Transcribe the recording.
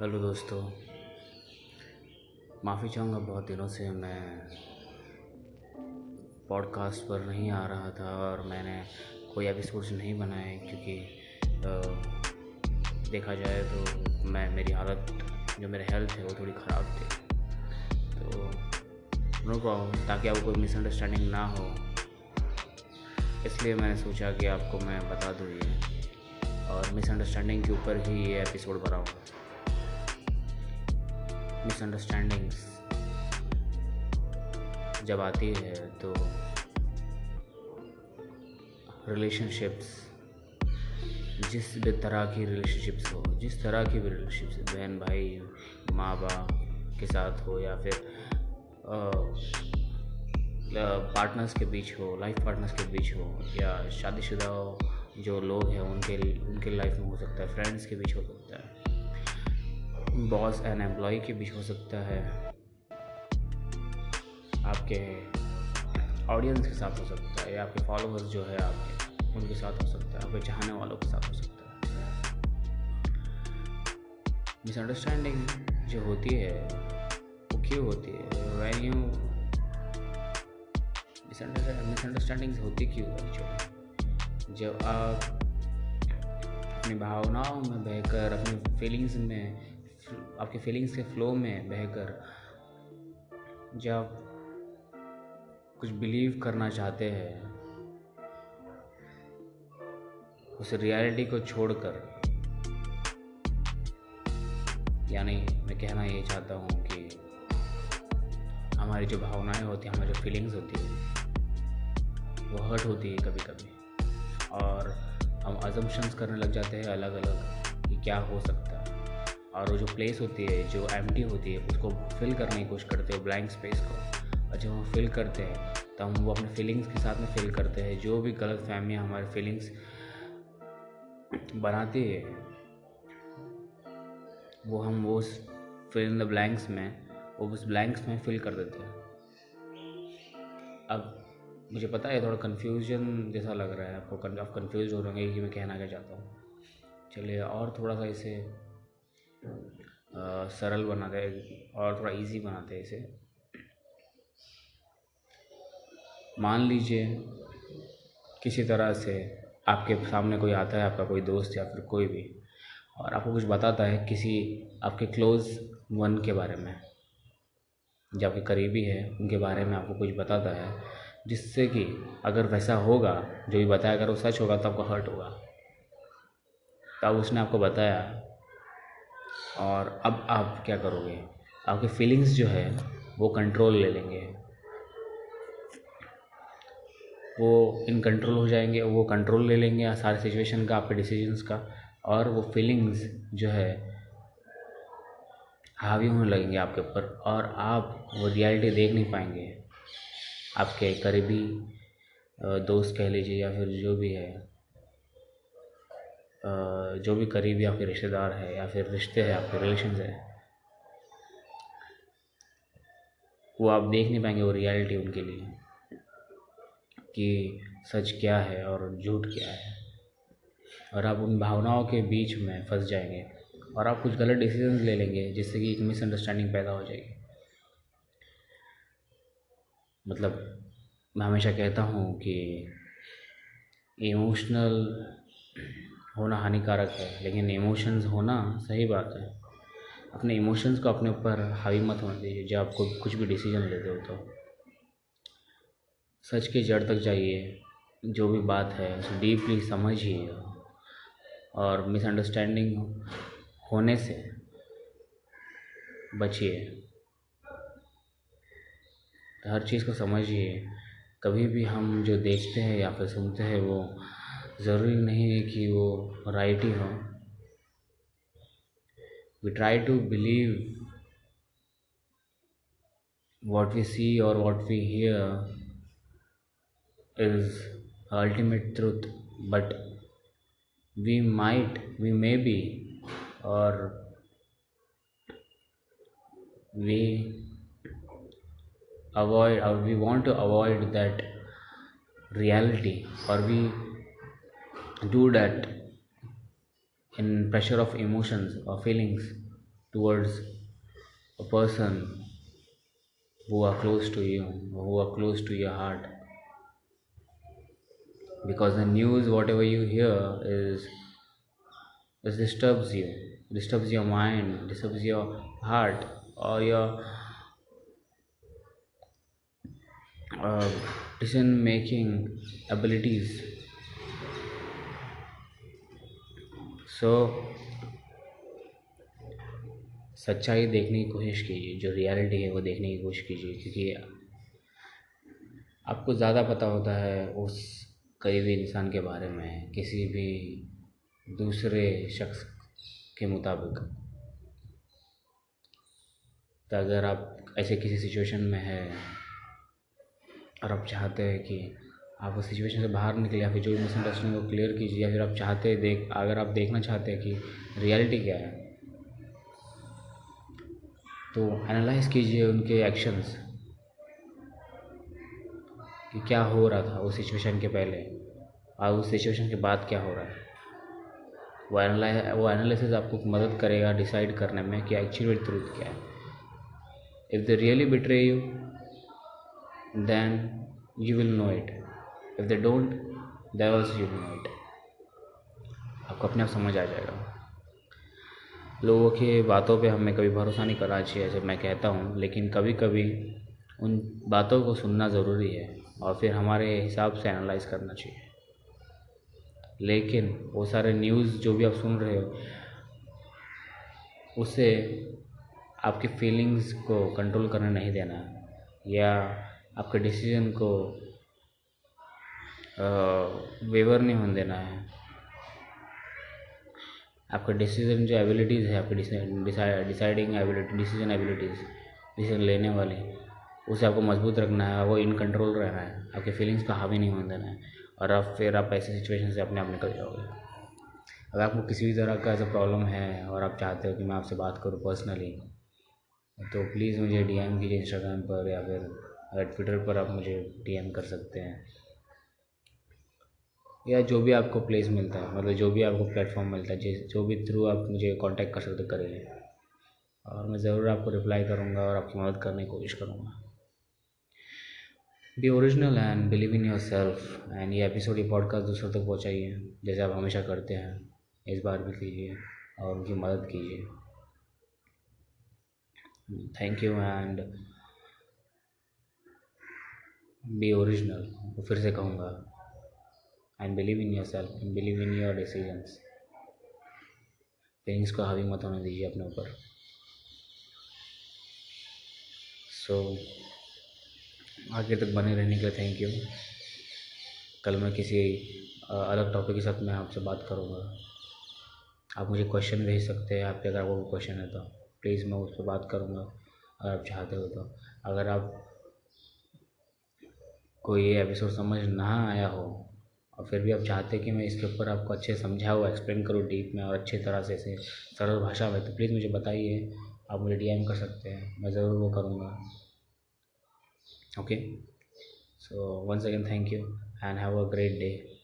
Hello दोस्तों। माफ़ी चाहूँगा बहुत दिनों से मैं पॉडकास्ट पर नहीं आ रहा था और मैंने कोई एपिसोड्स नहीं बनाए क्योंकि अ, देखा जाए तो मैं मेरी हालत जो मेरे हेल्थ है वो थोड़ी ख़राब थी। तो नो प्रॉब्लम ताकि आपको कोई मिसअंडरस्टैंडिंग ना हो। इसलिए मैंने सोचा कि आपको मैं बता दूँ ये। और मिसअंडरस्टैंडिंग के ऊपर ही ये एपिसोड बनाऊँगा। मिसअंडरस्टैंडिंग्स जब आती है तो रिलेशनशिप्स जिस भी तरह की रिलेशनशिप्स हो, जिस तरह की भी रिलेशनशिप्स बहन भाई माँ बाप के साथ हो या फिर पार्टनर्स के बीच हो लाइफ पार्टनर्स के बीच हो या शादीशुदा जो लोग हैं, उनके उनके लाइफ में हो सकता है फ्रेंड्स के बीच हो सकता है। बॉस एंड एम्प्लॉय के बीच हो सकता है। आपके ऑडियंस के साथ हो सकता है या आपके फॉलोअर्स जो है आपके, उनके साथ हो सकता है, आपके चाहने वालों के साथ हो सकता है। मिसअंडरस्टैंडिंग जो होती है, वो क्यों होती है? वैल्यू मिसअंडरस्टैंडिंग्स होती क्यों एक्चुअली जब आप अपनी भावनाओं में बहकर, अपनी फीलिंग्स में आपके फीलिंग्स के फ्लो में बहकर जब आप कुछ बिलीव करना चाहते हैं, उस रियलिटी को छोड़कर, यानी मैं कहना ये चाहता हूँ कि हमारी जो भावनाएँ होती हैं, हमारी जो फीलिंग्स होती है, वो हर्ट होती है कभी कभी और हम अजम्पशंस करने लग जाते हैं अलग अलग कि क्या हो सकता है। और वो जो प्लेस होती है, जो एम होती है, उसको फिल करने की कोशिश करते हो ब्लैंक स्पेस को। और जब हम फिल करते हैं तो हम वो अपने फीलिंग्स के साथ में फिल करते हैं। जो भी गलत फहमियाँ हमारे फीलिंग्स बनाती है, वो हम वो फिल इन द ब्लैंक्स में, वो उस ब्लैंक्स में फिल कर देते हैं। अब मुझे पता है, थोड़ा कन्फ्यूज़न जैसा लग रहा है आपको। आप कन्फ्यूज़ हो रहे कि मैं कहना क्या चाहता हूँ। चलिए, और थोड़ा सा इसे सरल बनाते हैं और थोड़ा इजी बनाते हैं इसे। मान लीजिए किसी तरह से आपके सामने कोई आता है, आपका कोई दोस्त या फिर कोई भी, और आपको कुछ बताता है किसी आपके क्लोज़ वन के बारे में, जो आपके करीबी है, उनके बारे में आपको कुछ बताता है, जिससे कि अगर वैसा होगा, जो भी बताया अगर वो सच होगा तो आपको हर्ट होगा। तब उसने आपको बताया और अब आप क्या करोगे? आपके फीलिंग्स जो है, वो कंट्रोल ले लेंगे। वो इन कंट्रोल हो जाएँगे, वो कंट्रोल ले लेंगे सारे सिचुएशन का, आपके डिसीजंस का, और वो फीलिंग्स जो है, हावी होने लगेंगे आपके ऊपर, और आप वो रियलिटी देख नहीं पाएँगे। आपके करीबी दोस्त कह लीजिए या फिर जो भी है जो भी करीबी आपके रिश्तेदार है या फिर रिश्ते हैं, आपके रिलेशन है, वो आप देख नहीं पाएँगे वो रियलिटी उनके लिए कि सच क्या है और झूठ क्या है। और आप उन भावनाओं के बीच में फंस जाएँगे और आप कुछ गलत डिसीजंस ले लेंगे जिससे कि एक मिसअंडरस्टैंडिंग पैदा हो जाएगी। मतलब मैं हमेशा कहता हूँ कि इमोशनल होना हानिकारक है, लेकिन इमोशंस होना सही बात है। अपने इमोशंस को अपने ऊपर हावी मत होने दीजिए जब आपको कुछ भी डिसीज़न लेते हो तो। सच के जड़ तक जाइए, जो भी बात है, उसे डीपली समझिए। और मिसअंडरस्टैंडिंग होने से बचिए। हर चीज़ को समझिए। कभी भी हम जो देखते हैं या फिर सुनते हैं, वो ज़रूरी नहीं है कि वो राइट ही हो। We try to believe what we see और what we hear is ultimate truth but we might we may be और we or we want to avoid that reality, or we do that in pressure of emotions or feelings towards a person who are close to you who are close to your heart. Because the news whatever you hear is this disturbs you disturbs your mind disturbs your heart or your uh, decision making abilities so सच्चाई देखने की कोशिश कीजिए, जो reality है वो देखने की कोशिश कीजिए, क्योंकि आपको ज़्यादा पता होता है उस करीबी इंसान के बारे में, किसी भी दूसरे शख्स के मुताबिक। तो अगर आप ऐसे किसी सिचुएशन में है और आप चाहते हैं कि आप उस सिचुएशन से बाहर निकले या फिर जो भी मिसअंडरस्टैंडिंग को क्लियर कीजिए या फिर आप चाहते देख, अगर आप देखना चाहते हैं कि रियलिटी क्या है तो एनालाइज कीजिए उनके एक्शंस कि क्या हो रहा था उस सिचुएशन के पहले और उस सिचुएशन के बाद क्या हो रहा है। वो एनालाइज वो एनालिसिस आपको मदद करेगा डिसाइड करने में कि एक्चुअल ट्रूथ क्या है। If they really betray you then you will know it if they don't there also you will आपको अपने आप समझ आ जाएगा। लोगों की बातों पे हमें कभी भरोसा नहीं करना चाहिए, जब मैं कहता हूँ, लेकिन कभी कभी उन बातों को सुनना ज़रूरी है और फिर हमारे हिसाब से एनालाइज करना चाहिए। लेकिन वो सारे न्यूज़ जो भी आप सुन रहे हो उससे आपकी फीलिंग्स को कंट्रोल करने नहीं देना या आपके डिसीज़न को वेवर नहीं होने देना है। आपका डिसीज़न जो एबिलिटीज़ है, आपकी deciding ability decision abilities decision लेने वाली, उसे आपको मज़बूत रखना है, वो इन कंट्रोल रहना है। आपके फीलिंग्स को हावी नहीं होने देना है। और आप फिर आप ऐसे सिचुएशन से अपने आप निकल जाओगे। अगर आपको किसी भी तरह का ऐसा प्रॉब्लम है और आप चाहते हो कि मैं आपसे बात करूँ पर्सनली तो प्लीज़ मुझे डी एम कीजिए इंस्टाग्राम पर या फिर ट्विटर पर आप मुझे डी एम कर सकते हैं। या जो भी आपको प्लेस मिलता है मतलब जो भी आपको प्लेटफॉर्म मिलता है, जिस, जो भी थ्रू आप मुझे कांटेक्ट कर सकते करिए और मैं ज़रूर आपको रिप्लाई करूँगा और आपकी मदद करने की कोशिश करूँगा। Be original and believe in yourself and ये एपिसोड ये पॉडकास्ट दूसरों तक पहुँचाइए, जैसे आप हमेशा करते हैं। इस बार भी कीजिए और उनकी मदद कीजिए। Thank you and be original फिर से कहूँगा। Believe in yourself and believe in your decisions feelings को हावी मत होने दीजिए अपने ऊपर। सो so, आगे तक बने रहने के लिए थैंक यू कल मैं किसी अलग टॉपिक के साथ मैं आपसे बात करूँगा। आप मुझे क्वेश्चन भेज सकते हैं आपके अगर आपको क्वेश्चन है तो। प्लीज़ मैं उस पर बात करूँगा अगर आप चाहते हो तो। अगर आप कोई एपिसोड समझ ना आया हो और फिर भी आप चाहते हैं कि मैं इसके ऊपर आपको अच्छे समझाऊँ एक्सप्लेन करूँ डीप में और अच्छी तरह से इसे सरल भाषा में तो प्लीज़ मुझे बताइए। आप मुझे डीएम कर सकते हैं। मैं ज़रूर वो करूँगा। Okay so once again thank you and have a great day.